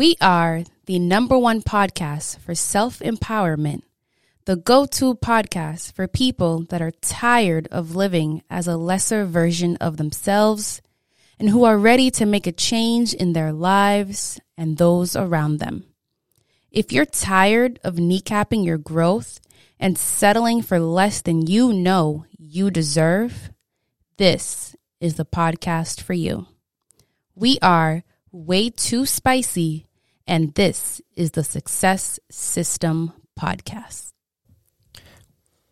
We are the number one podcast for self empowerment, the go to podcast for people that are tired of living as a lesser version of themselves and who are ready to make a change in their lives and those around them. If you're tired of kneecapping your growth and settling for less than you know you deserve, this is the podcast for you. We are way too spicy, and this is the Success System Podcast.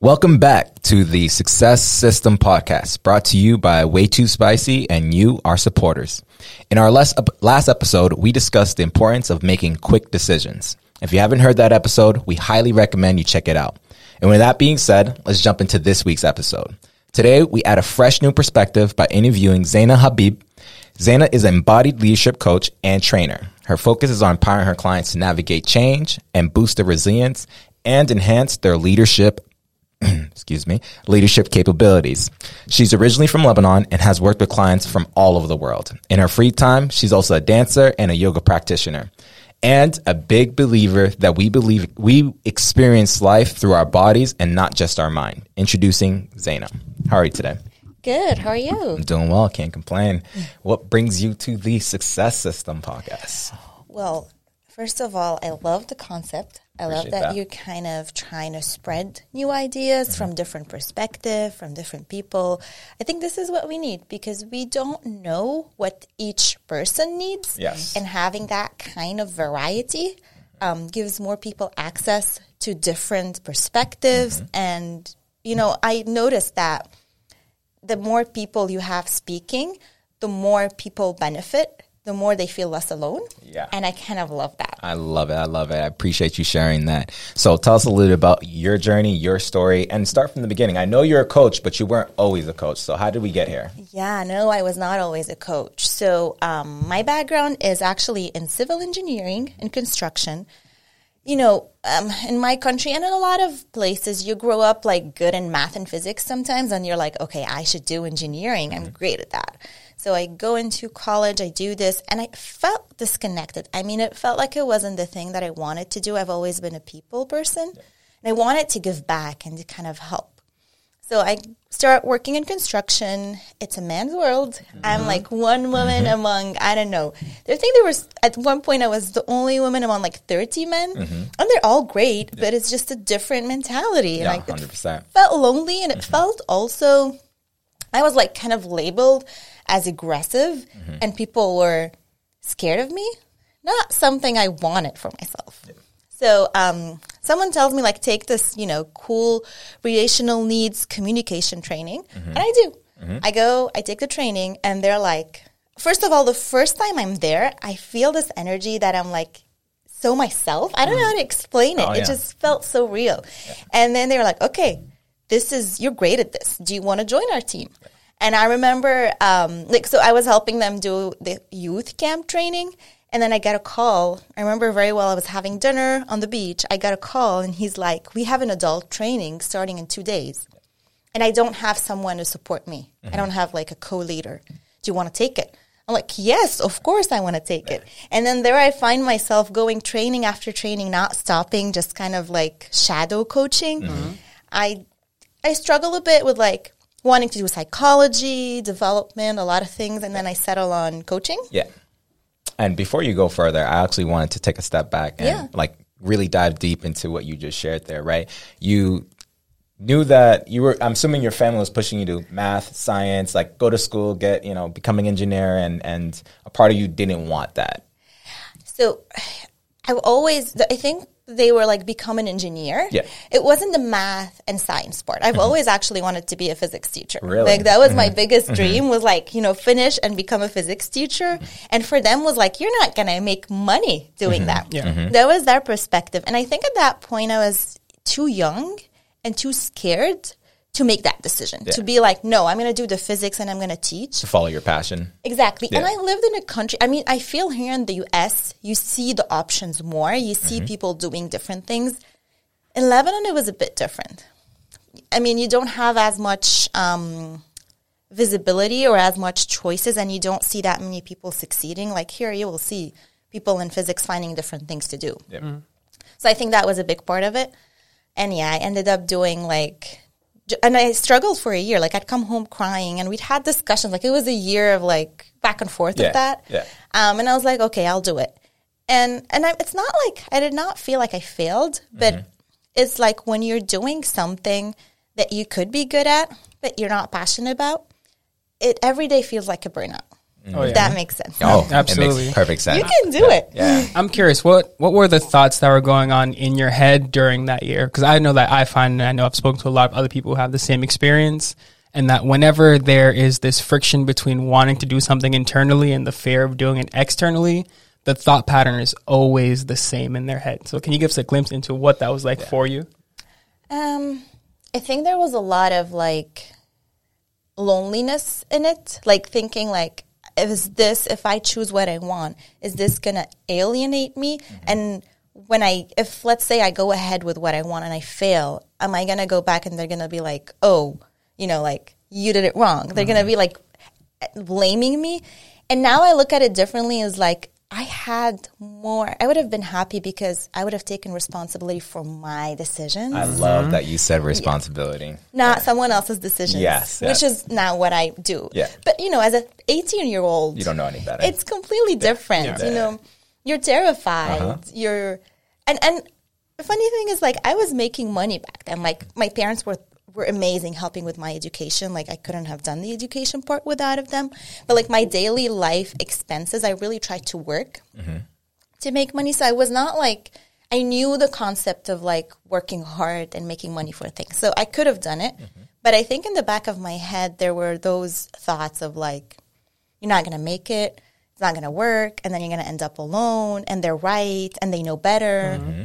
Welcome back to the Success System Podcast, brought to you by Way Too Spicy and you, our supporters. In our last, episode, we discussed the importance of making quick decisions. If you haven't heard that episode, we highly recommend you check it out. And with that being said, let's jump into this week's episode. Today, we add a fresh new perspective by interviewing Zeina Habib. Zeina is an embodied leadership coach and trainer. Her focus is on empowering her clients to navigate change and boost their resilience and enhance their leadership excuse me, leadership capabilities. She's originally from Lebanon and has worked with clients from all over the world. In her free time, she's also a dancer and a yoga practitioner and a big believer that we believe we experience life through our bodies and not just our mind. Introducing Zeina. How are you today? Good. How are you? I'm doing well. Can't complain. What brings you to the Success System podcast? Well, first of all, I love the concept. I love that, that. you're kind of trying to spread new ideas Mm-hmm. from different perspective, from different people. I think this is what we need because we don't know what each person needs. Yes. And having that kind of variety um, gives more people access to different perspectives. Mm-hmm. And, you know, I noticed that the more people you have speaking, the more people benefit, the more they feel less alone. Yeah. And I kind of love that. I love it. I love it. I appreciate you sharing that. So tell us a little bit about your journey, your story, and start from the beginning. I know you're a coach, but you weren't always a coach. So how did we get here? Yeah, no, I was not always a coach. So um, my background is actually in civil engineering and construction. You know, um, in my country and in a lot of places, you grow up like good in math and physics sometimes, and you're like, okay, I should do engineering. I'm great at that. So I go into college, I do this, and I felt disconnected. I mean, it felt like it wasn't the thing that I wanted to do. I've always been a people person, and I wanted to give back and to kind of help. So I start working in construction. It's a man's world. I'm mm-hmm. like one woman mm-hmm. among I don't know. I think there was at one point I was the only woman among like 30 men, mm-hmm. and they're all great, but it's just a different mentality. Yeah, and I hundred percent. felt lonely, and it felt also I was like kind of labeled as aggressive, and people were scared of me. Not something I wanted for myself. So um, someone tells me like take this, you know, cool relational needs communication training, mm-hmm. and I do. Mm-hmm. I go, I take the training, and they're like, first of all, the first time I'm there, I feel this energy that I'm like so myself. I don't know mm-hmm. how to explain it. Oh, it yeah. just felt so real. And then they were like, okay, this is you're great at this. Do you want to join our team? And I remember, um, like, so I was helping them do the youth camp training, and then I got a call. I remember very well. I was having dinner on the beach. I got a call, and he's like, "We have an adult training starting in two days, and I don't have someone to support me. I don't have like a co-leader. Do you want to take it?" I'm like, yes, of course I want to take it. And then there I find myself going training after training, not stopping, just kind of like shadow coaching. Mm-hmm. I I struggle a bit with like wanting to do psychology, development, a lot of things, and then I settle on coaching. Yeah. And before you go further, I actually wanted to take a step back and Yeah. like really dive deep into what you just shared there, right? You knew that you were I'm assuming your family was pushing you to math, science, like go to school, get, you know, becoming engineer and and a part of you didn't want that. So I've always, I think they were like become an engineer. Yeah. It wasn't the math and science part. I've mm-hmm. always actually wanted to be a physics teacher. Really? Like that was my mm-hmm. biggest mm-hmm. dream was like, you know, finish and become a physics teacher. And for them was like, you're not going to make money doing that. Yeah. That was their perspective. And I think at that point I was too young and too scared to make that decision. To be like, no, I'm going to do the physics and I'm going to teach. To follow your passion. Exactly. And I lived in a country. I mean, I feel here in the US, you see the options more. You see Mm-hmm. people doing different things. In Lebanon, it was a bit different. I mean, you don't have as much um, visibility or as much choices, and you don't see that many people succeeding. Like here, you will see people in physics finding different things to do. So I think that was a big part of it. And yeah, I ended up doing like, j- and I struggled for a year. Like I'd come home crying, and we'd had discussions. Like it was a year of like back and forth Yeah, with that. yeah. Um, and I was like, okay, I'll do it. And and I, it's not like I did not feel like I failed, but Mm-hmm. it's like when you're doing something that you could be good at, but you're not passionate about, it every day feels like a burnout. Oh, If yeah. that makes sense. Oh, it Absolutely. makes perfect sense. You can do it. yeah. I'm curious, what what were the thoughts that were going on in your head during that year? Because I know that I find, and I know I've spoken to a lot of other people who have the same experience, and that whenever there is this friction between wanting to do something internally and the fear of doing it externally, the thought pattern is always the same in their head. So, can you give us a glimpse into what that was like for you? Um, I think there was a lot of like loneliness in it, like thinking like, is this if I choose what I want, is this gonna alienate me? Mm-hmm. And when I, if let's say I go ahead with what I want and I fail, am I gonna go back and they're gonna be like, oh, you know, like you did it wrong? They're gonna mm-hmm. be like eh, blaming me. And now I look at it differently as like I had more. I would have been happy because I would have taken responsibility for my decisions I love that you said responsibility. not someone else's decisions. Yes, which yes. is not what I do. Yeah. But you know, as a 18 year old, You don't know any better. It's completely different. Yeah. You know, you're terrified. Uh-huh. You're, and and the funny thing is, like, I was making money back then. Like, my parents were were amazing helping with my education. Like, I couldn't have done the education part without of them. But like my daily life expenses, I really tried to work mm-hmm. to make money. So I was not like I knew the concept of like working hard and making money for things. So I could have done it. Mm-hmm. But I think in the back of my head there were those thoughts of like you're not going to make it. It's not going to work and then you're going to end up alone and they're right and they know better. Mm-hmm.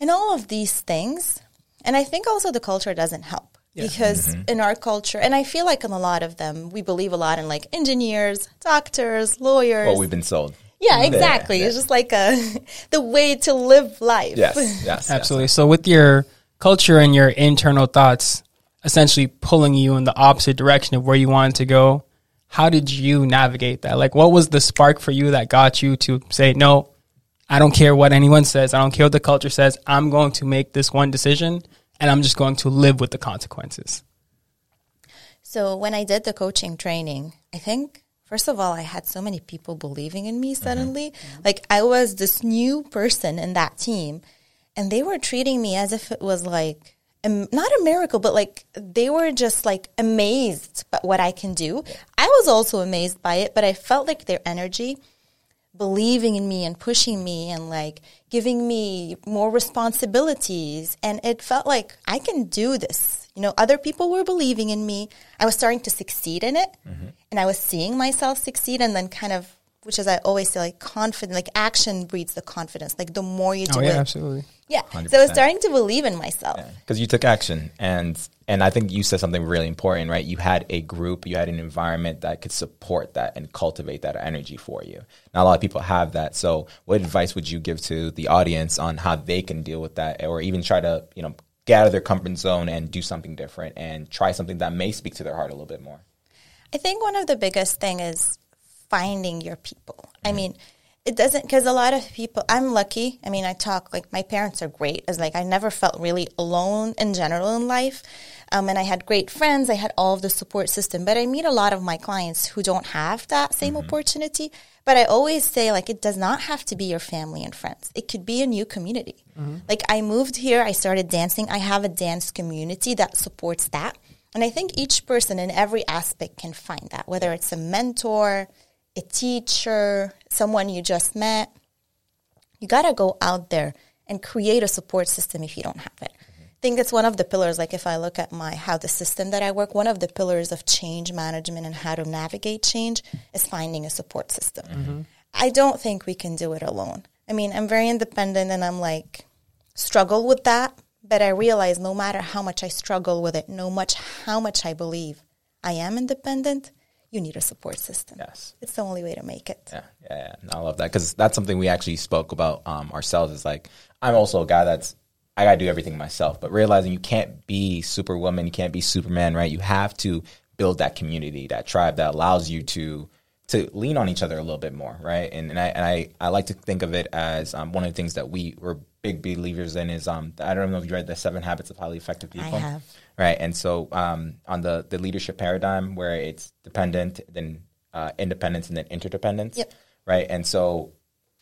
And all of these things. And I think also the culture doesn't help. Because mm-hmm. in our culture, and I feel like in a lot of them, we believe a lot in like engineers, doctors, lawyers. what we've been sold. Yeah, exactly. yeah. It's just like a the way to live life. Yes, yes, yes. Absolutely. So, with your culture and your internal thoughts essentially pulling you in the opposite direction of where you wanted to go, how did you navigate that? Like, what was the spark for you that got you to say, no, I don't care what anyone says. I don't care what the culture says. I'm going to make this one decision and I'm just going to live with the consequences. So when I did the coaching training, I think first of all I had so many people believing in me suddenly. Like I was this new person in that team and they were treating me as if it was like um, not a miracle, but like they were just like amazed by what I can do. I was also amazed by it, but I felt like their energy believing in me and pushing me and like giving me more responsibilities. And it felt like I can do this. You know, other people were believing in me. I was starting to succeed in it mm-hmm. and I was seeing myself succeed and then kind of, which is I always say like confident, like action breeds the confidence. Like the more you oh, do Oh, yeah, it. absolutely. Yeah. So I was starting to believe in myself. because you took action and and I think you said something really important, right? You had a group, you had an environment that could support that and cultivate that energy for you. Not a lot of people have that. So, what advice would you give to the audience on how they can deal with that, or even try to you know get out of their comfort zone and do something different and try something that may speak to their heart a little bit more? I think one of the biggest thing is finding your people. I mean, it doesn't because a lot of people. I'm lucky. I mean, I talk like my parents are great. As like I never felt really alone in general in life, um, and I had great friends. I had all of the support system. But I meet a lot of my clients who don't have that same opportunity. But I always say like it does not have to be your family and friends. It could be a new community. Like I moved here, I started dancing. I have a dance community that supports that. And I think each person in every aspect can find that, whether it's a mentor, a teacher, someone you just met. You got to go out there and create a support system if you don't have it. Mm-hmm. I think it's one of the pillars. Like if I look at my how the system that I work, one of the pillars of change management and how to navigate change is finding a support system. Mm-hmm. I don't think we can do it alone. I mean, I'm very independent and I'm like struggle with that, but I realize no matter how much I struggle with it, no much how much I believe I am independent, you need a support system. Yes. It's the only way to make it. Yeah, yeah, yeah. No, I love that because that's something we actually spoke about um, ourselves. Is like I'm also a guy that's I gotta do everything myself, but realizing you can't be Superwoman, you can't be Superman, right? You have to build that community, that tribe that allows you to to lean on each other a little bit more, right? And, and I and I, I like to think of it as um, one of the things that we were big believers in is um, I don't know if you read the Seven Habits of Highly Effective People. I have. Right, and so um, on the the leadership paradigm where it's dependent, then uh, independence, and then interdependence. Yep. Right, and so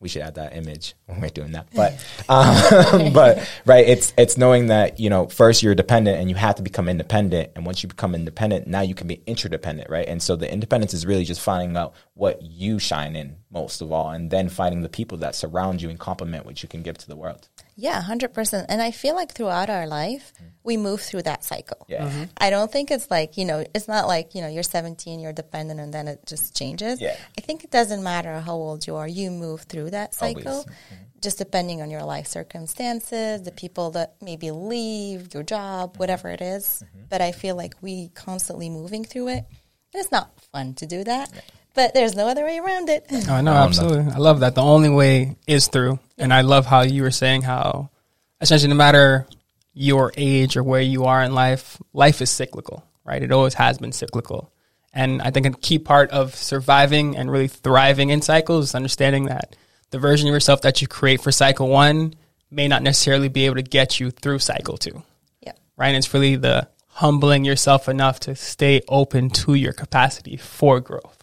we should add that image when we're doing that. But um, but right, it's it's knowing that you know first you're dependent and you have to become independent, and once you become independent, now you can be interdependent, right? And so the independence is really just finding out what you shine in most of all, and then finding the people that surround you and complement what you can give to the world. Yeah, 100%. And I feel like throughout our life, mm-hmm. we move through that cycle. Yeah. Mm-hmm. I don't think it's like, you know, it's not like, you know, you're 17, you're dependent, and then it just changes. Yeah. I think it doesn't matter how old you are, you move through that Always. cycle, mm-hmm. just depending on your life circumstances, the people that maybe leave, your job, whatever it is. But I feel like we constantly moving through it. And it's not fun to do that, but there's no other way around it. Oh, I know, absolutely. I love that. The only way is through. And I love how you were saying how essentially no matter your age or where you are in life, life is cyclical, right? It always has been cyclical. And I think a key part of surviving and really thriving in cycles is understanding that the version of yourself that you create for cycle one may not necessarily be able to get you through cycle two, yeah. right? And it's really the humbling yourself enough to stay open to your capacity for growth.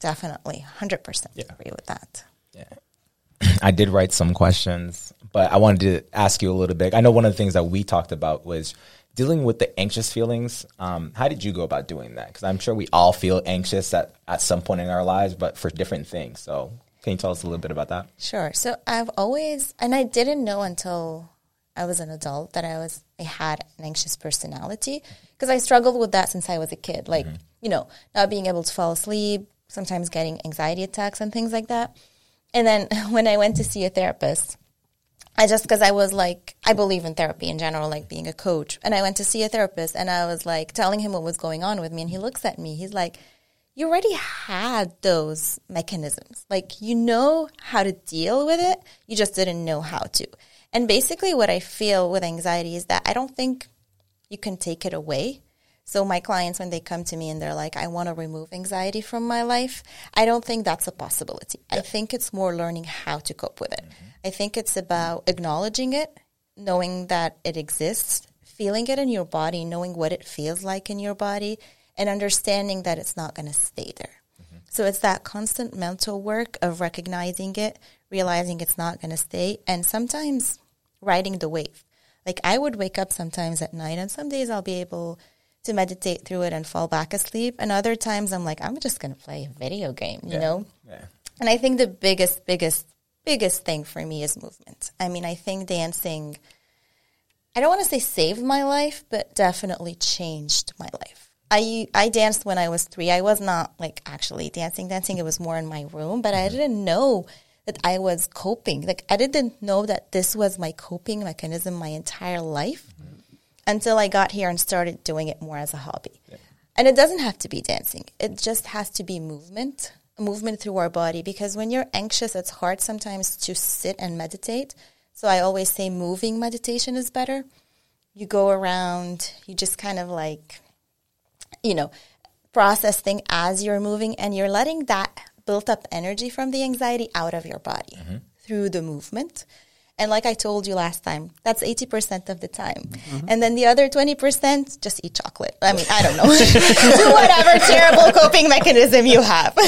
Definitely. 100% agree with that. Yeah. I did write some questions, but I wanted to ask you a little bit. I know one of the things that we talked about was dealing with the anxious feelings. Um, how did you go about doing that? Because I'm sure we all feel anxious at, at some point in our lives, but for different things. So, can you tell us a little bit about that? Sure. So I've always, and I didn't know until I was an adult that I was, I had an anxious personality because I struggled with that since I was a kid. Like, you know, not being able to fall asleep, sometimes getting anxiety attacks and things like that. And then when I went to see a therapist, I just because I was like I believe in therapy in general, like being a coach, and I went to see a therapist, and I was like telling him what was going on with me, and he looks at me, he's like, "You already had those mechanisms, like you know how to deal with it, you just didn't know how to." And basically, what I feel with anxiety is that I don't think you can take it away. So my clients, when they come to me and they're like, I want to remove anxiety from my life, I don't think that's a possibility. I think it's more learning how to cope with it. Mm-hmm. I think it's about acknowledging it, knowing that it exists, feeling it in your body, knowing what it feels like in your body, and understanding that it's not going to stay there. Mm-hmm. So it's that constant mental work of recognizing it, realizing it's not going to stay, and sometimes riding the wave. Like I would wake up sometimes at night, and some days I'll be able to meditate through it and fall back asleep. And other times I'm like, I'm just going to play a video game, you know? Yeah. And I think the biggest, biggest, biggest thing for me is movement. I mean, I think dancing, I don't want to say saved my life, but definitely changed my life. I, I danced when I was three. I was not like actually dancing, dancing. It was more in my room, but I mm-hmm. didn't know that I was coping. Like, I didn't know that this was my coping mechanism my entire life mm-hmm. Until I got here and started doing it more as a hobby. And it doesn't have to be dancing. It just has to be movement, movement through our body. Because when you're anxious, it's hard sometimes to sit and meditate. So I always say moving meditation is better. You go around, you just kind of like, you know, process thing as you're moving and you're letting that built up energy from the anxiety out of your body mm-hmm. through the movement. And like I told you last time, that's 80% of the time. Mm-hmm. And then the other 20%, just eat chocolate. I mean, I don't know. Do whatever terrible coping mechanism you have. I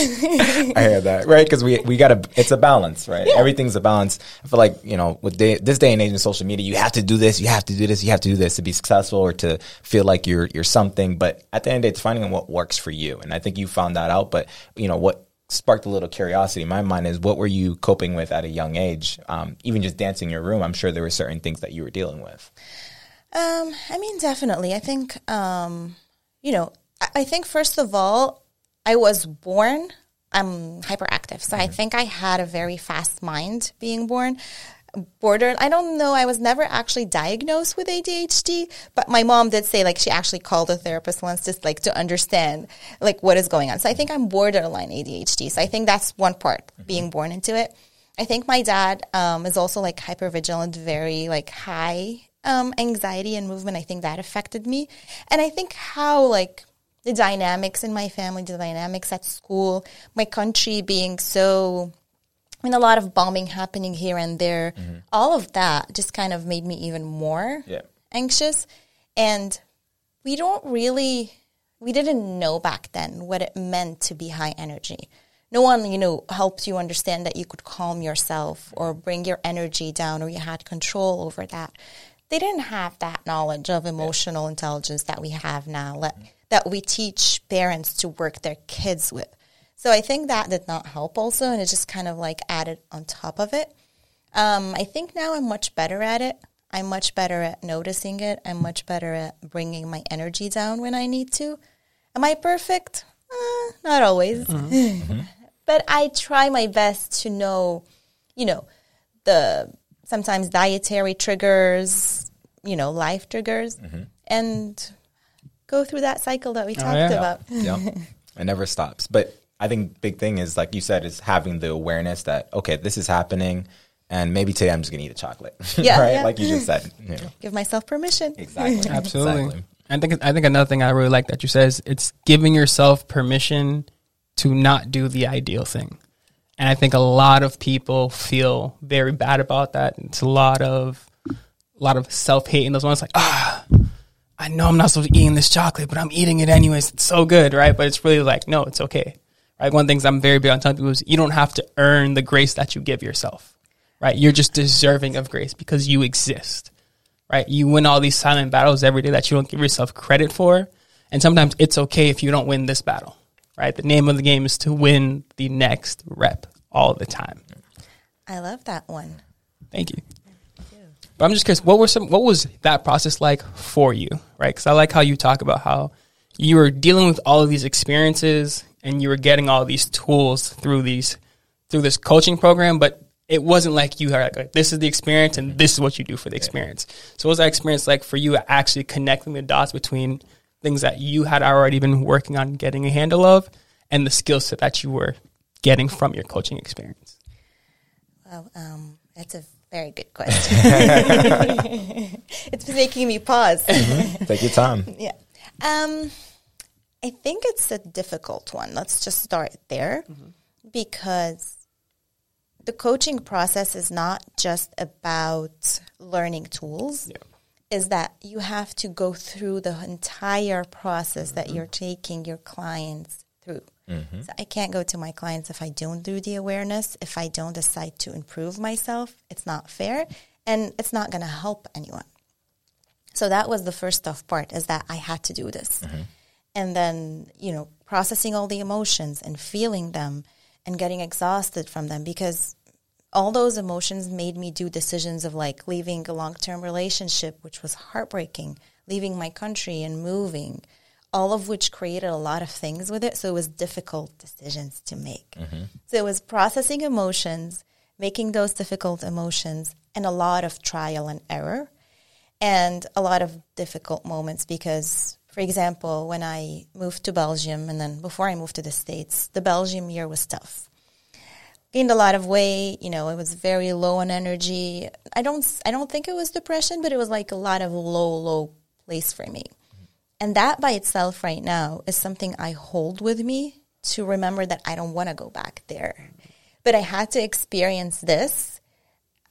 hear that, right? Because we we got to. It's a balance, right? Everything's a balance. I feel like you know, with day, this day and age in social media, you have to do this, you have to do this, you have to do this to be successful or to feel like you're you're something. But at the end of the day, it's finding what works for you, and I think you found that out. But you know what sparked a little curiosity in my mind is what were you coping with at a young age? Um, even just dancing in your room, I'm sure there were certain things that you were dealing with. Um, I mean, definitely. I think, um, you know, I, I think first of all, I was born. I'm hyperactive, so I think I had a very fast mind being born. Border, I don't know. I was never actually diagnosed with ADHD, but my mom did say like she actually called a therapist once just like to understand like what is going on. So I think I'm borderline ADHD. So I think that's one part being born into it. I think my dad um, is also like hyper vigilant, very like high um, anxiety and movement. I think that affected me, and I think how like the dynamics in my family, the dynamics at school, my country being so, I mean, a lot of bombing happening here and there. Mm-hmm. All of that just kind of made me even more Yeah. anxious. And we don't really, we didn't know back then what it meant to be high energy. No one, you know, helps you understand that you could calm yourself or mm-hmm. bring your energy down or you had control over that. They didn't have that knowledge of emotional intelligence that we have now, let, that we teach parents to work their kids with. So I think that did not help also, and it just kind of like added on top of it. Um, I think now I'm much better at it. I'm much better at noticing it. I'm much better at bringing my energy down when I need to. Am I perfect? Uh, not always. but I try my best to know, you know, the sometimes dietary triggers, you know, life triggers, and go through that cycle that we talked yeah. about. yeah. It never stops. But I think big thing is like you said is having the awareness that okay, this is happening and maybe today I'm just gonna eat a chocolate. Yeah, right? yeah. Like you just said. You know. Give myself permission. Exactly. Absolutely. Exactly. I think I think another thing I really like that you said is it's giving yourself permission to not do the ideal thing. And I think a lot of people feel very bad about that. It's a lot of a lot of self hate in those ones like, ah, I know I'm not supposed to be eating this chocolate, but I'm eating it anyways. It's so good, right? But it's really like, no, it's okay. Right. One of the things I'm very big on telling people is you don't have to earn the grace that you give yourself. Right. You're just deserving of grace because you exist right? You win all these silent battles every day that you don't give yourself credit for. And sometimes it's okay if you don't win this battle, right? The name of the game is to win the next rep all the time. I love that one. Thank you. But I'm just curious, what were some, what was that process like for you, right? Because I like how you talk about how you were dealing with all of these experiences and you were getting all these tools through these, through this coaching program, but it wasn't like you had like, this is the experience and this is what you do for the experience. So what was that experience like for you actually connecting the dots between things that you had already been working on getting a handle of and the skill set that you were getting from your coaching experience? Well, um, that's a very good question. it's making me pause. Take your time. yeah. Um, I think it's a difficult one. Let's just start there mm-hmm. because the coaching process is not just about learning tools. Is that you have to go through the entire process that mm-hmm. you're taking your clients through. Mm-hmm. So I can't go to my clients if I don't do the awareness, if I don't decide to improve myself. It's not fair and it's not going to help anyone. So that was the first tough part is that I had to do this. And then, you know, processing all the emotions and feeling them and getting exhausted from them because all those emotions made me do decisions of like leaving a long term relationship, which was heartbreaking, leaving my country and moving, all of which created a lot of things with it. So it was difficult decisions to make. Mm-hmm. So it was processing emotions, making those difficult emotions, and a lot of trial and error and a lot of difficult moments because for example when i moved to belgium and then before i moved to the states the belgium year was tough. Gained a lot of weight you know it was very low on energy. I don't i don't think it was depression but it was like a lot of low low place for me. And that by itself right now is something i hold with me to remember that i don't want to go back there. But i had to experience this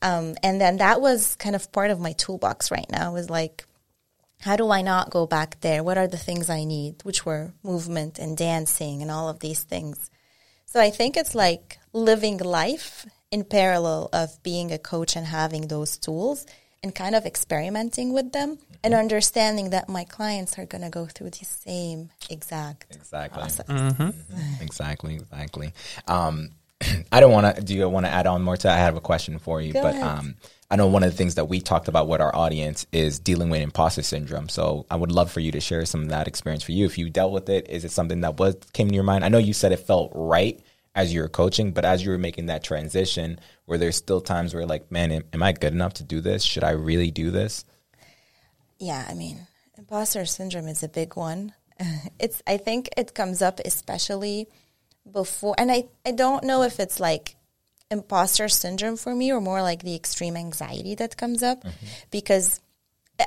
um, and then that was kind of part of my toolbox right now was like, how do I not go back there? What are the things I need? Which were movement and dancing and all of these things. So I think it's like living life in parallel of being a coach and having those tools and kind of experimenting with them and mm-hmm. understanding that my clients are going to go through the same exact Exactly. process. Mm-hmm. Mm-hmm. Exactly. Exactly. Um, I don't want to. Do you want to add on more to? that? I have a question for you, Go but ahead. um, I know one of the things that we talked about with our audience is dealing with imposter syndrome. So I would love for you to share some of that experience for you. If you dealt with it, is it something that was came to your mind? I know you said it felt right as you were coaching, but as you were making that transition, were there still times where like, man, am, am I good enough to do this? Should I really do this? Yeah, I mean, imposter syndrome is a big one. It's I think it comes up especially before and I, I don't know if it's like imposter syndrome for me or more like the extreme anxiety that comes up mm-hmm. because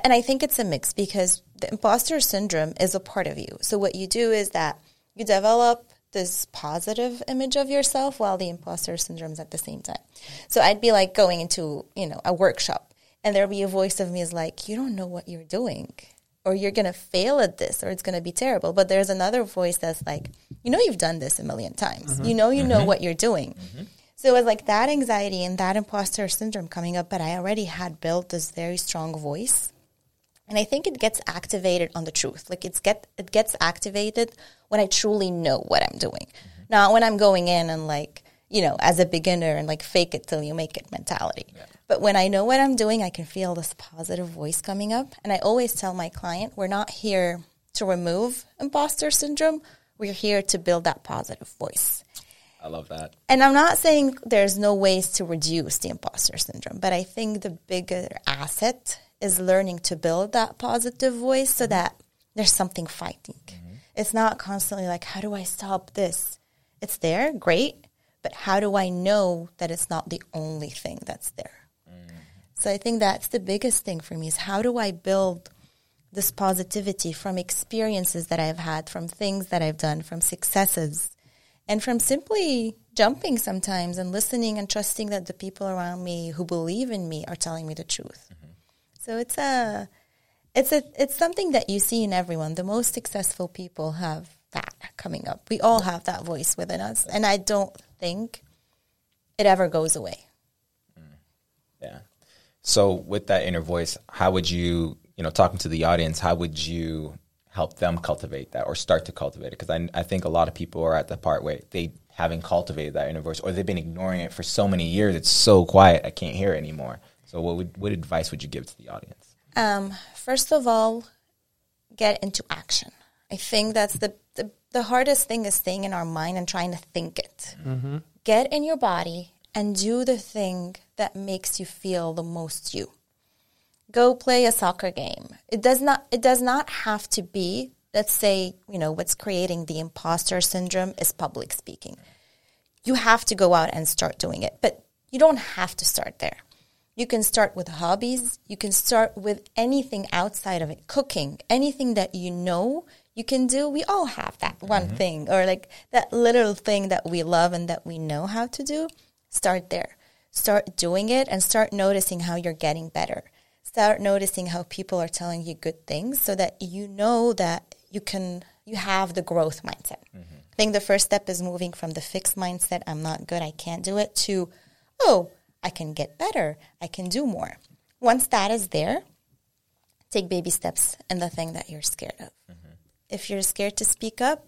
and I think it's a mix because the imposter syndrome is a part of you. So what you do is that you develop this positive image of yourself while the imposter syndrome is at the same time. So I'd be like going into, you know, a workshop and there'll be a voice of me is like, you don't know what you're doing or you're going to fail at this or it's going to be terrible. But there's another voice that's like, you know, you've done this a million times. Mm-hmm. You know, you know mm-hmm. what you're doing. Mm-hmm. So it was like that anxiety and that imposter syndrome coming up, but I already had built this very strong voice. And I think it gets activated on the truth. Like it's get it gets activated when I truly know what I'm doing. Not when I'm going in and like, you know, as a beginner and like fake it till you make it mentality. But when I know what I'm doing, I can feel this positive voice coming up. And I always tell my client, we're not here to remove imposter syndrome. We're here to build that positive voice. I love that. And I'm not saying there's no ways to reduce the imposter syndrome, but I think the bigger asset is learning to build that positive voice so mm-hmm. that there's something fighting. Mm-hmm. It's not constantly like, how do I stop this? It's there, great, but how do I know that it's not the only thing that's there? So I think that's the biggest thing for me is how do I build this positivity from experiences that I've had, from things that I've done, from successes, and from simply jumping sometimes and listening and trusting that the people around me who believe in me are telling me the truth. Mm-hmm. So it's a it's a it's something that you see in everyone. The most successful people have that coming up. We all have that voice within us, and I don't think it ever goes away. Yeah. So with that inner voice, how would you, you know, talking to the audience, how would you help them cultivate that or start to cultivate it? Because I, I think a lot of people are at the part where they haven't cultivated that inner voice or they've been ignoring it for so many years. It's so quiet. I can't hear it anymore. So what would, what advice would you give to the audience? Um, first of all, get into action. I think that's the, the, the hardest thing is staying in our mind and trying to think it. Get in your body and do the thing that makes you feel the most you. Go play a soccer game. It does not it does not have to be, let's say, you know, what's creating the imposter syndrome is public speaking. You have to go out and start doing it, but you don't have to start there. You can start with hobbies. You can start with anything outside of it, cooking, anything that you know you can do. We all have that one mm-hmm. thing or like that little thing that we love and that we know how to do. Start there. Start doing it and start noticing how you're getting better. Start noticing how people are telling you good things so that you know that you can, you have the growth mindset. Mm-hmm. I think the first step is moving from the fixed mindset, I'm not good, I can't do it, to, oh, I can get better, I can do more. Once that is there, take baby steps in the thing that you're scared of. Mm-hmm. If you're scared to speak up,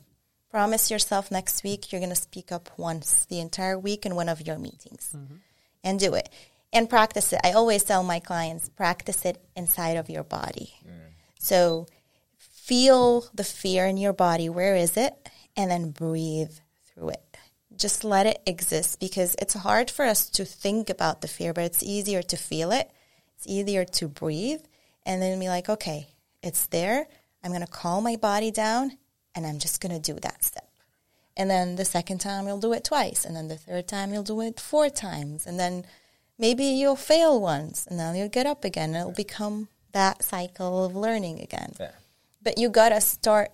promise yourself next week you're going to speak up once the entire week in one of your meetings mm-hmm. And do it and practice it. I always tell my clients practice it inside of your body. Mm. So feel the fear in your body. Where is it? And then breathe through it. Just let it exist because it's hard for us to think about the fear, but it's easier to feel it. It's easier to breathe and then be like, okay, it's there. I'm going to calm my body down and I'm just going to do that step. And then the second time you'll do it twice. And then the third time you'll do it four times. And then maybe you'll fail once and then you'll get up again. And it'll become that cycle of learning again. Yeah. But you got to start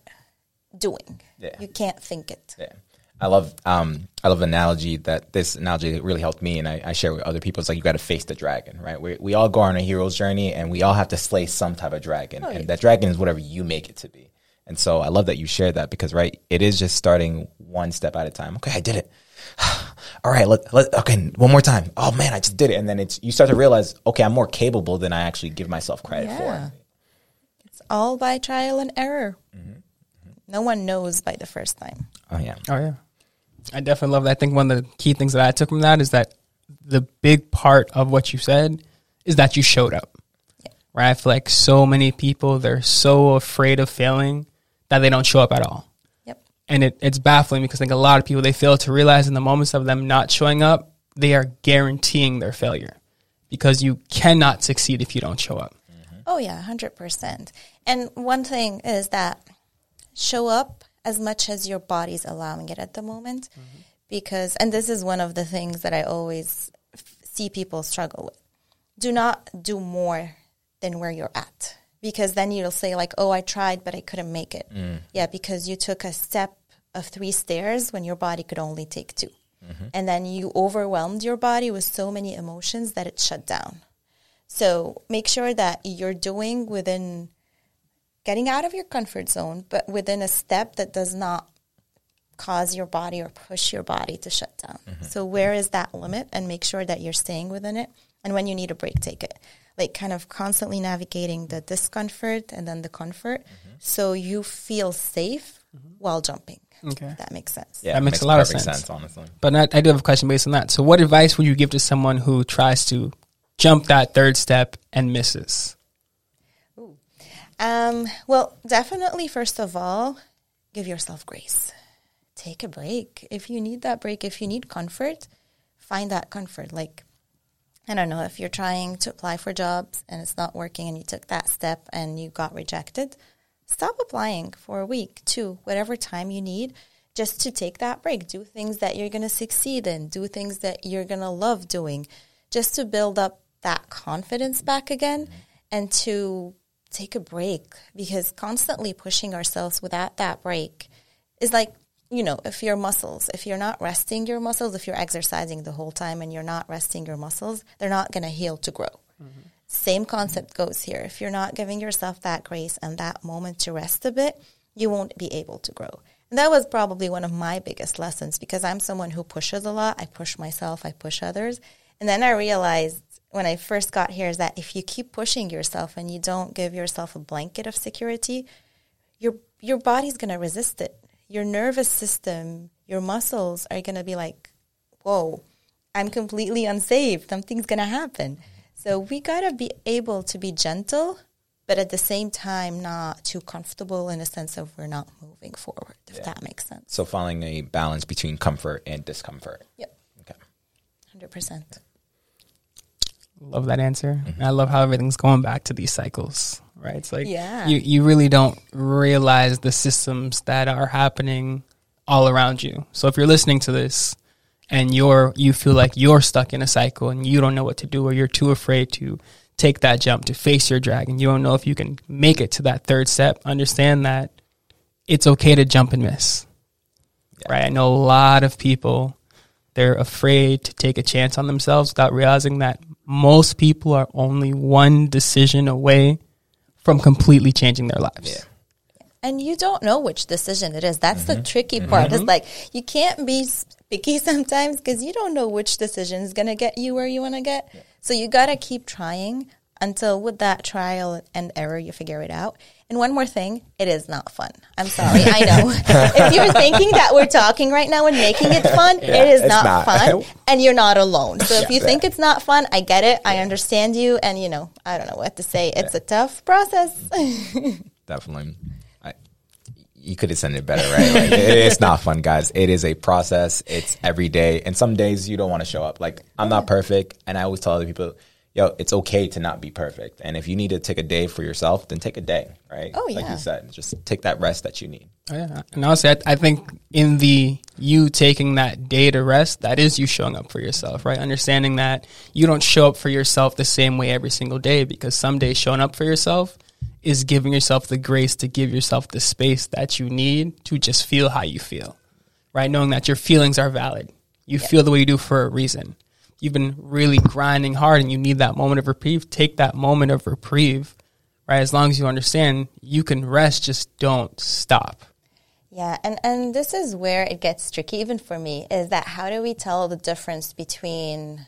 doing. Yeah. You can't think it. Yeah. I love um, I love analogy that this analogy really helped me, and I, I share with other people. It's like you got to face the dragon, right? We we all go on a hero's journey, and we all have to slay some type of dragon, and that dragon is whatever you make it to be. And so I love that you shared that because right, it is just starting one step at a time. Okay, I did it. all right, let, let okay, one more time. Oh man, I just did it, and then it's you start to realize, okay, I'm more capable than I actually give myself credit Yeah. for. It's all by trial and error. Mm-hmm. No one knows by the first time. Oh yeah, Oh yeah, I definitely love that. I think one of the key things that I took from that is that the big part of what you said is that you showed up. Right, I feel like so many people they're so afraid of failing that they don't show up at all, Yep. and it, it's baffling because I think a lot of people they fail to realize in the moments of them not showing up, they are guaranteeing their failure because you cannot succeed if you don't show up. Mm-hmm. Oh yeah, hundred percent. And one thing is that show up as much as your body's allowing it at the moment, mm-hmm. because and this is one of the things that I always f- see people struggle with. Do not do more than where you're at. Because then you'll say like, "Oh, I tried, but I couldn't make it." Mm. Yeah, because you took a step of three stairs when your body could only take 2 mm-hmm. and then you overwhelmed your body with so many emotions that it shut down. So make sure that you're doing within getting out of your comfort zone, but within a step that does not cause your body or push your body to shut down. Mm-hmm. So where is that limit and make sure that you're staying within it. And when you need a break, take it. Like kind of constantly navigating the discomfort and then the comfort so you feel safe while jumping. Okay. That makes sense. Yeah, That it makes a lot of perfect sense. honestly. But I, I do have a question based on that. So, what advice would you give to someone who tries to jump that third step and misses? Um, well, definitely, first of all, give yourself grace. Take a break. If you need that break, if you need comfort, find that comfort. Like, I don't know, if you're trying to apply for jobs and it's not working and you took that step and you got rejected, stop applying for a week, two, whatever time you need just to take that break. Do things that you're going to succeed in, do things that you're going to love doing, just to build up that confidence back again mm-hmm. and to take a break because constantly pushing ourselves without that break is like you know if your muscles if you're not resting your muscles if you're exercising the whole time and you're not resting your muscles they're not going to heal to grow. Mm-hmm. Same concept goes here. If you're not giving yourself that grace and that moment to rest a bit you won't be able to grow. And that was probably one of my biggest lessons because i'm someone who pushes a lot. I push myself i push others. And then i realized when I first got here is that if you keep pushing yourself and you don't give yourself a blanket of security, your your body's going to resist it. Your nervous system, your muscles are going to be like, "Whoa, I'm completely unsafe. Something's going to happen." So we got to be able to be gentle, but at the same time not too comfortable in a sense of we're not moving forward, if that makes sense. So finding a balance between comfort and discomfort. Yep. Okay. 100%. Love that answer. Mm-hmm. And I love how everything's going back to these cycles, right? It's like Yeah. you, you really don't realize the systems that are happening all around you. So if you're listening to this and you're you feel like you're stuck in a cycle and you don't know what to do or you're too afraid to take that jump to face your dragon, you don't know if you can make it to that third step, understand that it's okay to jump and miss. Right? I know a lot of people they're afraid to take a chance on themselves without realizing that most people are only one decision away from completely changing their lives. Yeah. And you don't know which decision it is. That's the mm-hmm. tricky mm-hmm. part. It's like you can't be picky sometimes because you don't know which decision is going to get you where you want to get. So you got to keep trying until with that trial and error you figure it out. And one more thing, it is not fun. I'm sorry, I know. if you're thinking that we're talking right now and making it fun, it is not, not. fun and you're not alone. So if you Yeah. think it's not fun, I get it. I understand you and you know, I don't know what to say. It's a tough process. Definitely. I, you could have said it better, right? Like, it- it's not fun, guys. It is a process. It's every day. And some days you don't want to show up. Like, I'm not perfect. And I always tell other people, yo, it's okay to not be perfect. And if you need to take a day for yourself, then take a day, right? Oh, yeah. Like you said, just take that rest that you need. Oh, yeah. And honestly, I, I think in the you taking that day to rest, that is you showing up for yourself, right? Understanding that you don't show up for yourself the same way every single day because some days showing up for yourself is giving yourself the grace to give yourself the space that you need to just feel how you feel, right? Knowing that your feelings are valid. You feel the way you do for a reason. You've been really grinding hard and you need that moment of reprieve. Take that moment of reprieve, right? As long as you understand you can rest, just don't stop. Yeah, and, and this is where it gets tricky, even for me, is that how do we tell the difference between,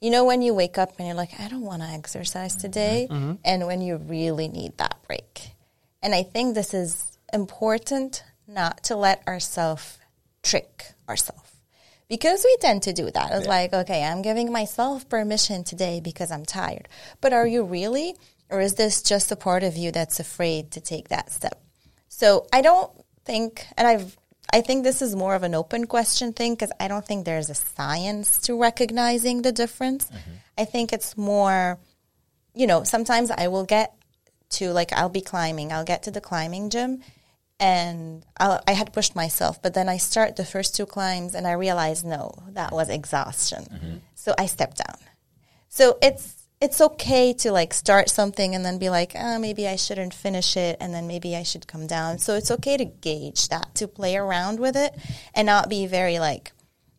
you know, when you wake up and you're like, I don't want to exercise today, mm-hmm. Mm-hmm. and when you really need that break. And I think this is important not to let ourselves trick ourselves. Because we tend to do that. It's like, okay, I'm giving myself permission today because I'm tired. But are you really? Or is this just a part of you that's afraid to take that step? So I don't think, and I've, I think this is more of an open question thing because I don't think there's a science to recognizing the difference. Mm-hmm. I think it's more, you know, sometimes I will get to like I'll be climbing, I'll get to the climbing gym, and I'll, I had pushed myself, but then I start the first two climbs and I realize no, that was exhaustion. Mm-hmm. So I stepped down. So it's it's okay to like start something and then be like, oh, maybe I shouldn't finish it and then maybe I should come down. So it's okay to gauge that, to play around with it and not be very like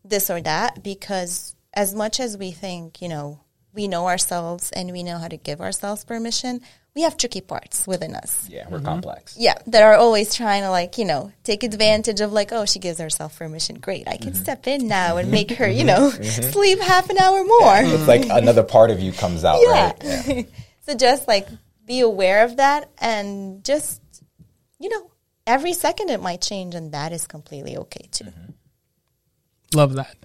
this or that because as much as we think, you know, we know ourselves and we know how to give ourselves permission, we have tricky parts within us. Yeah, we're mm-hmm. complex. Yeah, that are always trying to like, you know, take advantage of like, oh, she gives herself permission. Great. I can mm-hmm. step in now and make her, you mm-hmm. know, sleep half an hour more. It's like another part of you comes out, Yeah. right? so just like be aware of that and just, you know, every second it might change and that is completely okay too. Love that.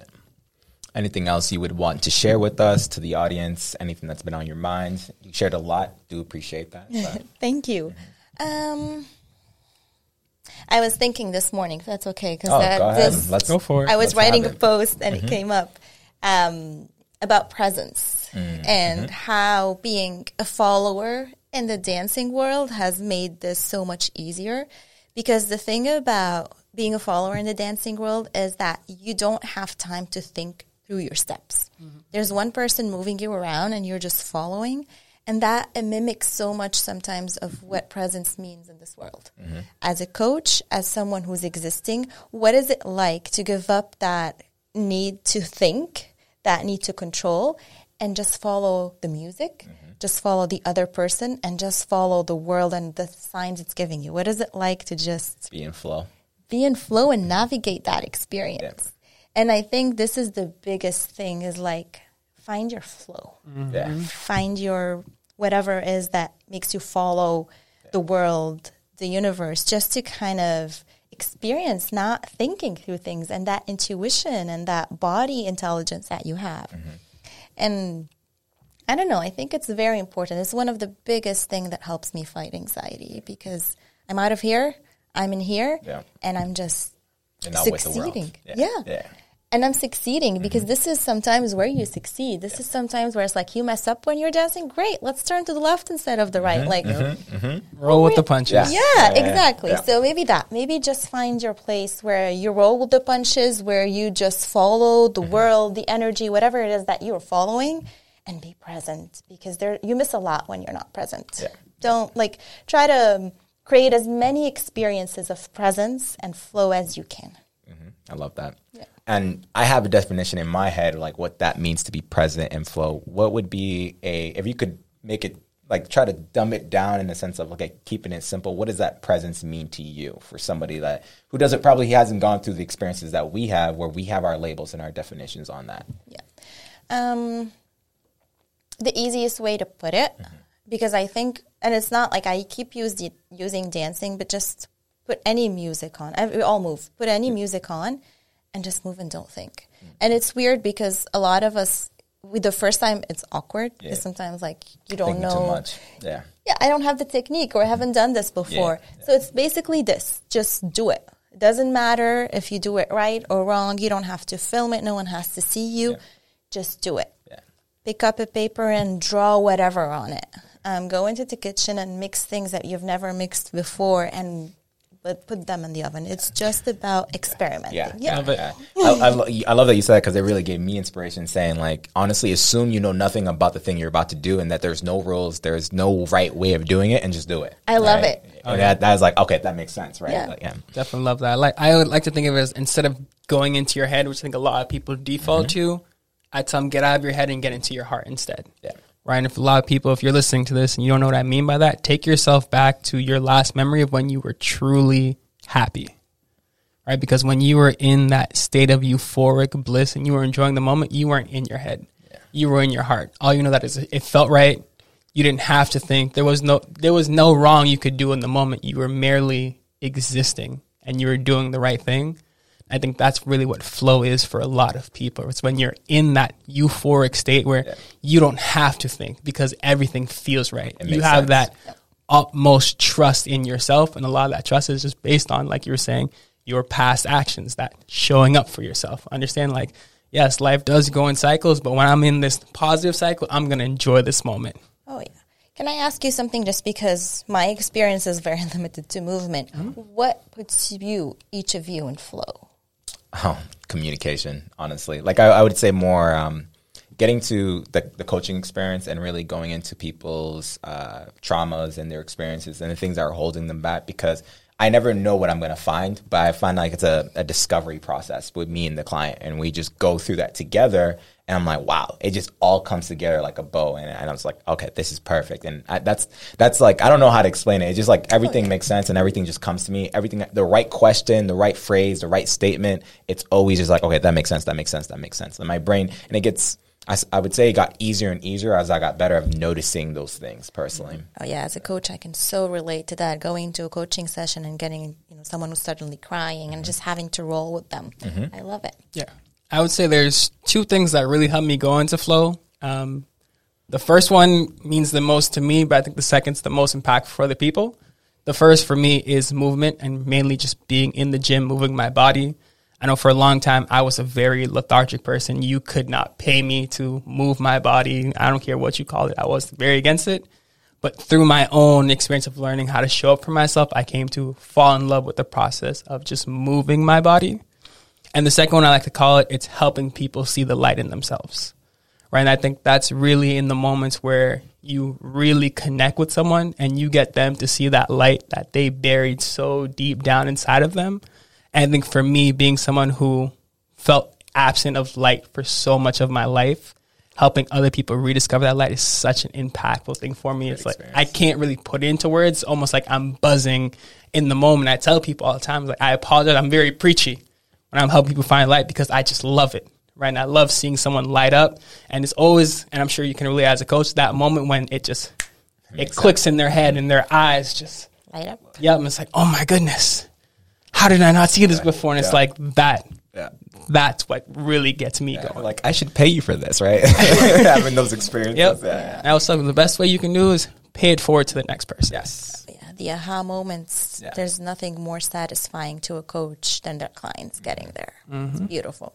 Anything else you would want to share with us, to the audience? Anything that's been on your mind? You shared a lot. Do appreciate that. but- Thank you. Um, I was thinking this morning, if that's okay, because oh, that go ahead. this- Let's Go for it. I was Let's writing a it. Mm-hmm. post and it came up um, about presence Mm, and mm-hmm. how being a follower in the dancing world has made this so much easier. Because the thing about being a follower in the dancing world is that you don't have time to think through your steps. Mm-hmm. There's one person moving you around and you're just following. And that mimics so much sometimes of what presence means in this world. Mm-hmm. As a coach, as someone who's existing, what is it like to give up that need to think, that need to control, and just follow the music, mm-hmm. just follow the other person, and just follow the world and the signs it's giving you? What is it like to just be in flow. be in flow and navigate that experience? And I think this is the biggest thing is like find your flow mm-hmm. Yeah. find your whatever it is that makes you follow the world, the universe, just to kind of experience not thinking through things and that intuition and that body intelligence that you have. Mm-hmm. And I don't know, I think it's very important. It's one of the biggest thing that helps me fight anxiety because I'm out of here, I'm in here, Yeah. and I'm just And not with the world. succeeding. Yeah. Yeah. Yeah. Mm-hmm. And I'm succeeding because this is sometimes where you succeed. This is sometimes where it's like you mess up when you're dancing. Great, let's turn to the left instead of the right. Like, Roll with the punches. Yeah. yeah, Yeah, exactly. yeah. So maybe that. Maybe just find your place where you roll with the punches, where you just follow the Mm-hmm. world, the energy, whatever it is that you're following, and be present because there you miss a lot when you're not present. Yeah. Don't like try to create as many experiences of presence and flow as you can. I love that. And I have a definition in my head, like what that means to be present and flow. What would be a, if you could make it, like try to dumb it down in the sense of, okay, keeping it simple, what does that presence mean to you for somebody that, who doesn't, probably hasn't gone through the experiences that we have where we have our labels and our definitions on that? Yeah. Um, the easiest way to put it, because I think, and it's not like I keep use the, using dancing, but just put any music on. I, we all move. Put any music on, and just move and don't think. And it's weird because a lot of us, with the first time, it's awkward because Yeah. sometimes like you don't Thinking know too much. Yeah. yeah, I don't have the technique or I haven't done this before. So it's basically this just do it. It doesn't matter if you do it right or wrong. You don't have to film it. No one has to see you. Just do it. Yeah. Pick up a paper and draw whatever on it. Um, go into the kitchen and mix things that you've never mixed before and but put them in the oven. It's just about experimenting. Yeah, Yeah. Love it. I, I, lo- I love that you said that because it really gave me inspiration. Saying like, honestly, assume you know nothing about the thing you're about to do, and that there's no rules, there's no right way of doing it, and just do it. I love Right? it. And that, that is like, okay, that makes sense, right? Yeah. Like, yeah. Definitely love that. Like I would like to think of it as instead of going into your head, which I think a lot of people default mm-hmm. to, I tell them get out of your head and get into your heart instead. Yeah. Right. And if a lot of people, if you're listening to this and you don't know what I mean by that, take yourself back to your last memory of when you were truly happy. Right. Because when you were in that state of euphoric bliss and you were enjoying the moment, you weren't in your head. You were in your heart. All you know that is it felt right. You didn't have to think. There was no there was no wrong you could do in the moment. You were merely existing and you were doing the right thing. I think that's really what flow is for a lot of people. It's when you're in that euphoric state where you don't have to think because everything feels right. It You have sense. that utmost trust in yourself, and a lot of that trust is just based on, like you were saying, your past actions, that showing up for yourself. Understand, like, yes, life does go in cycles, but when I'm in this positive cycle, I'm gonna enjoy this moment. Oh yeah. Can I ask you something just because my experience is very limited to movement? Mm-hmm. What puts you, each of you, in flow? Oh, communication, honestly. Like I, I would say more um, getting to the, the coaching experience and really going into people's uh, traumas and their experiences and the things that are holding them back because I never know what I'm going to find, but I find like it's a, a discovery process with me and the client, and we just go through that together. And I'm like, wow, it just all comes together like a bow, and, and I was like, okay, this is perfect. And I, that's that's like I don't know how to explain it. It's just like everything makes sense, and everything just comes to me. Everything, the right question, the right phrase, the right statement. It's always just like, okay, that makes sense. That makes sense. That makes sense. And my brain, and it gets I, I would say it got easier and easier as I got better of noticing those things personally. Oh yeah, as a coach, I can so relate to that. Going to a coaching session and getting you know someone who's suddenly crying and just having to roll with them. Mm-hmm. I love it. Yeah. I would say there's two things that really help me go into flow. Um, the first one means the most to me, but I think the second's the most impactful for other people. The first for me is movement and mainly just being in the gym, moving my body. I know for a long time I was a very lethargic person. You could not pay me to move my body. I don't care what you call it. I was very against it. But through my own experience of learning how to show up for myself, I came to fall in love with the process of just moving my body. And the second one I like to call it, it's helping people see the light in themselves. Right. And I think that's really in the moments where you really connect with someone and you get them to see that light that they buried so deep down inside of them and I think for me, being someone who felt absent of light for so much of my life, helping other people rediscover that light is such an impactful thing for me. Good it's experience. like I can't really put it into words. Almost like I'm buzzing in the moment. I tell people all the time, like I apologize. I'm very preachy when I'm helping people find light because I just love it. Right, and I love seeing someone light up, and it's always, and I'm sure you can relate as a coach, that moment when it just it, it clicks sense. in their head and their eyes just light up. Yep, and it's like, oh my goodness, how did I not see this before? And it's like that. Yeah. That's what really gets me yeah, going. Like I should pay you for this, right? Having those experiences. Yep. Yeah. I was talking. The best way you can do is pay it forward to the next person. Yes. The aha moments. Yeah. There's nothing more satisfying to a coach than their clients getting there. Mm-hmm. It's beautiful.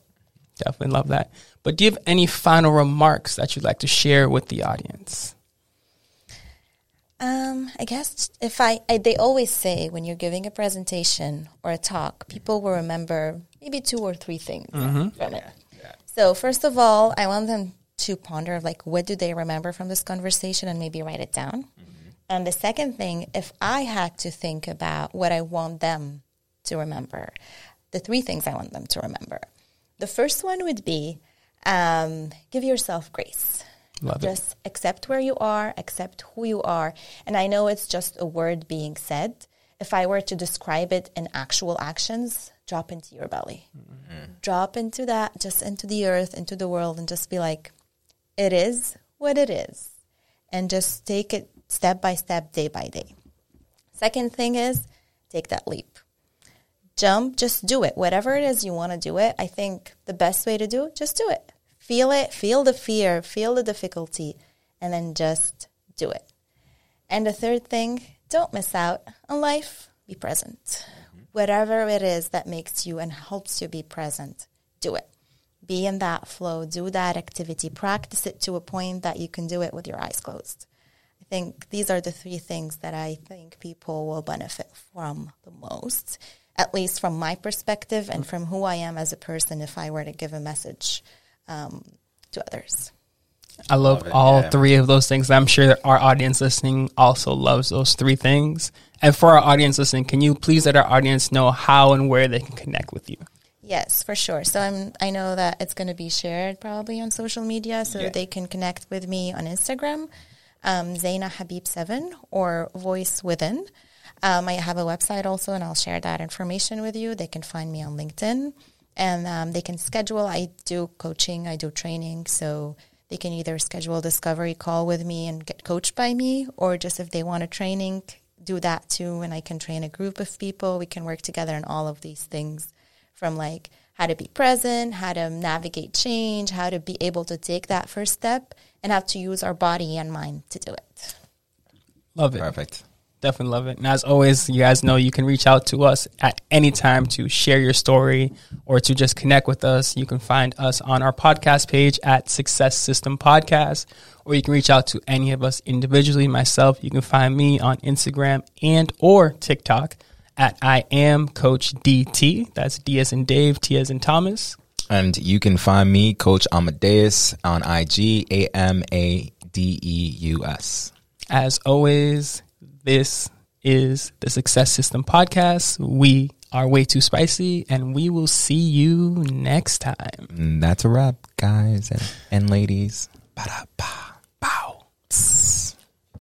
Definitely love that. But do you have any final remarks that you'd like to share with the audience? Um, I guess if I, I, they always say when you're giving a presentation or a talk, people will remember maybe two or three things mm-hmm. from it. Yeah. So first of all, I want them to ponder like what do they remember from this conversation and maybe write it down. Mm-hmm. And the second thing, if I had to think about what I want them to remember, the three things I want them to remember. The first one would be um, give yourself grace. Love just it. accept where you are, accept who you are. And I know it's just a word being said. If I were to describe it in actual actions, drop into your belly. Mm-hmm. Drop into that, just into the earth, into the world, and just be like, it is what it is. And just take it step by step, day by day. Second thing is take that leap. Jump, just do it. Whatever it is you want to do it, I think the best way to do it, just do it. Feel it, feel the fear, feel the difficulty, and then just do it. And the third thing, don't miss out on life. Be present. Whatever it is that makes you and helps you be present, do it. Be in that flow, do that activity, practice it to a point that you can do it with your eyes closed. I think these are the three things that I think people will benefit from the most, at least from my perspective and from who I am as a person if I were to give a message um, to others. I love, love all yeah. three of those things. I'm sure that our audience listening also loves those three things. And for our audience listening, can you please let our audience know how and where they can connect with you? Yes, for sure. So I'm, I know that it's going to be shared probably on social media, so yeah. they can connect with me on Instagram, um, Zeina Habib Seven or Voice Within. Um, I have a website also, and I'll share that information with you. They can find me on LinkedIn and um, they can schedule. I do coaching, I do training, so they can either schedule a discovery call with me and get coached by me, or just if they want a training, do that too. And I can train a group of people. We can work together on all of these things from like how to be present, how to navigate change, how to be able to take that first step, and have to use our body and mind to do it. Love it. Perfect. Definitely love it. And as always, you guys know you can reach out to us at any time to share your story or to just connect with us. You can find us on our podcast page at Success System Podcast, or you can reach out to any of us individually. Myself, you can find me on Instagram and or TikTok at I am Coach DT. That's D as in Dave, T as in Thomas. And you can find me, Coach Amadeus, on IG, A M A D E U S. As always, this is the Success System Podcast. We are way too spicy, and we will see you next time. And that's a wrap, guys and, and ladies. Ba-da-ba.